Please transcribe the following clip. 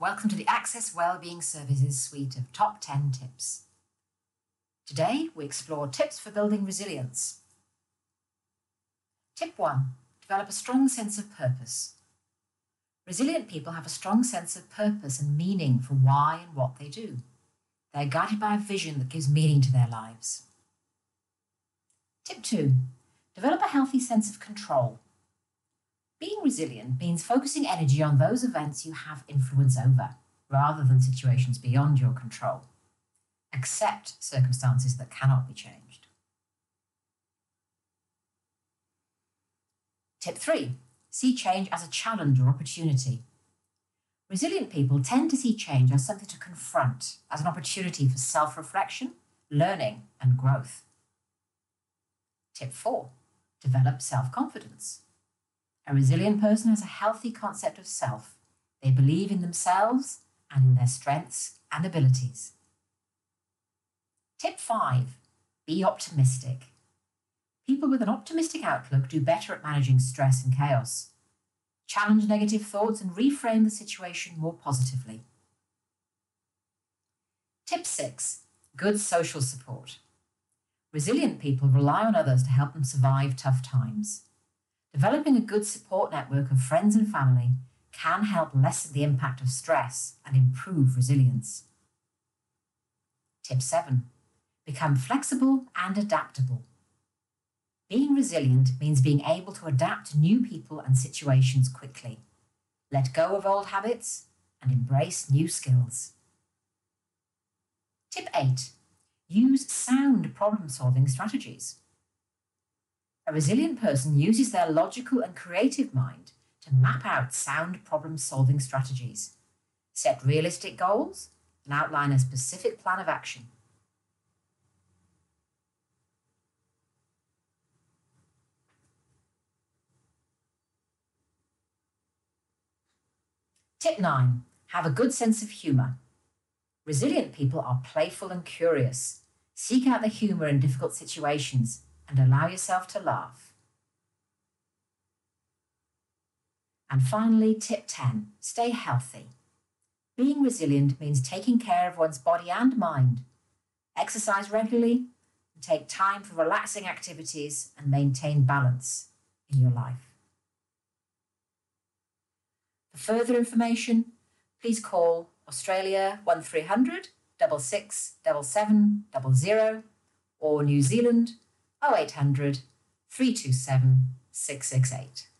welcome to the Access Wellbeing Services suite of top 10 tips. Today, we explore tips for building resilience. Tip 1 Develop a strong sense of purpose. Resilient people have a strong sense of purpose and meaning for why and what they do. They're guided by a vision that gives meaning to their lives. Tip 2 Develop a healthy sense of control. Resilient means focusing energy on those events you have influence over, rather than situations beyond your control. Accept circumstances that cannot be changed. Tip 3 See change as a challenge or opportunity. Resilient people tend to see change as something to confront, as an opportunity for self reflection, learning, and growth. Tip 4 Develop self confidence. A resilient person has a healthy concept of self. They believe in themselves and in their strengths and abilities. Tip 5 Be optimistic. People with an optimistic outlook do better at managing stress and chaos. Challenge negative thoughts and reframe the situation more positively. Tip 6 Good social support. Resilient people rely on others to help them survive tough times. Developing a good support network of friends and family can help lessen the impact of stress and improve resilience. Tip 7 Become flexible and adaptable. Being resilient means being able to adapt to new people and situations quickly, let go of old habits, and embrace new skills. Tip 8 Use sound problem solving strategies. A resilient person uses their logical and creative mind to map out sound problem solving strategies, set realistic goals, and outline a specific plan of action. Tip 9 Have a good sense of humour. Resilient people are playful and curious. Seek out the humour in difficult situations and allow yourself to laugh. And finally, tip 10 stay healthy. Being resilient means taking care of one's body and mind. Exercise regularly and take time for relaxing activities and maintain balance in your life. For further information, please call Australia 1300 66 77 or New Zealand 0800 327 668.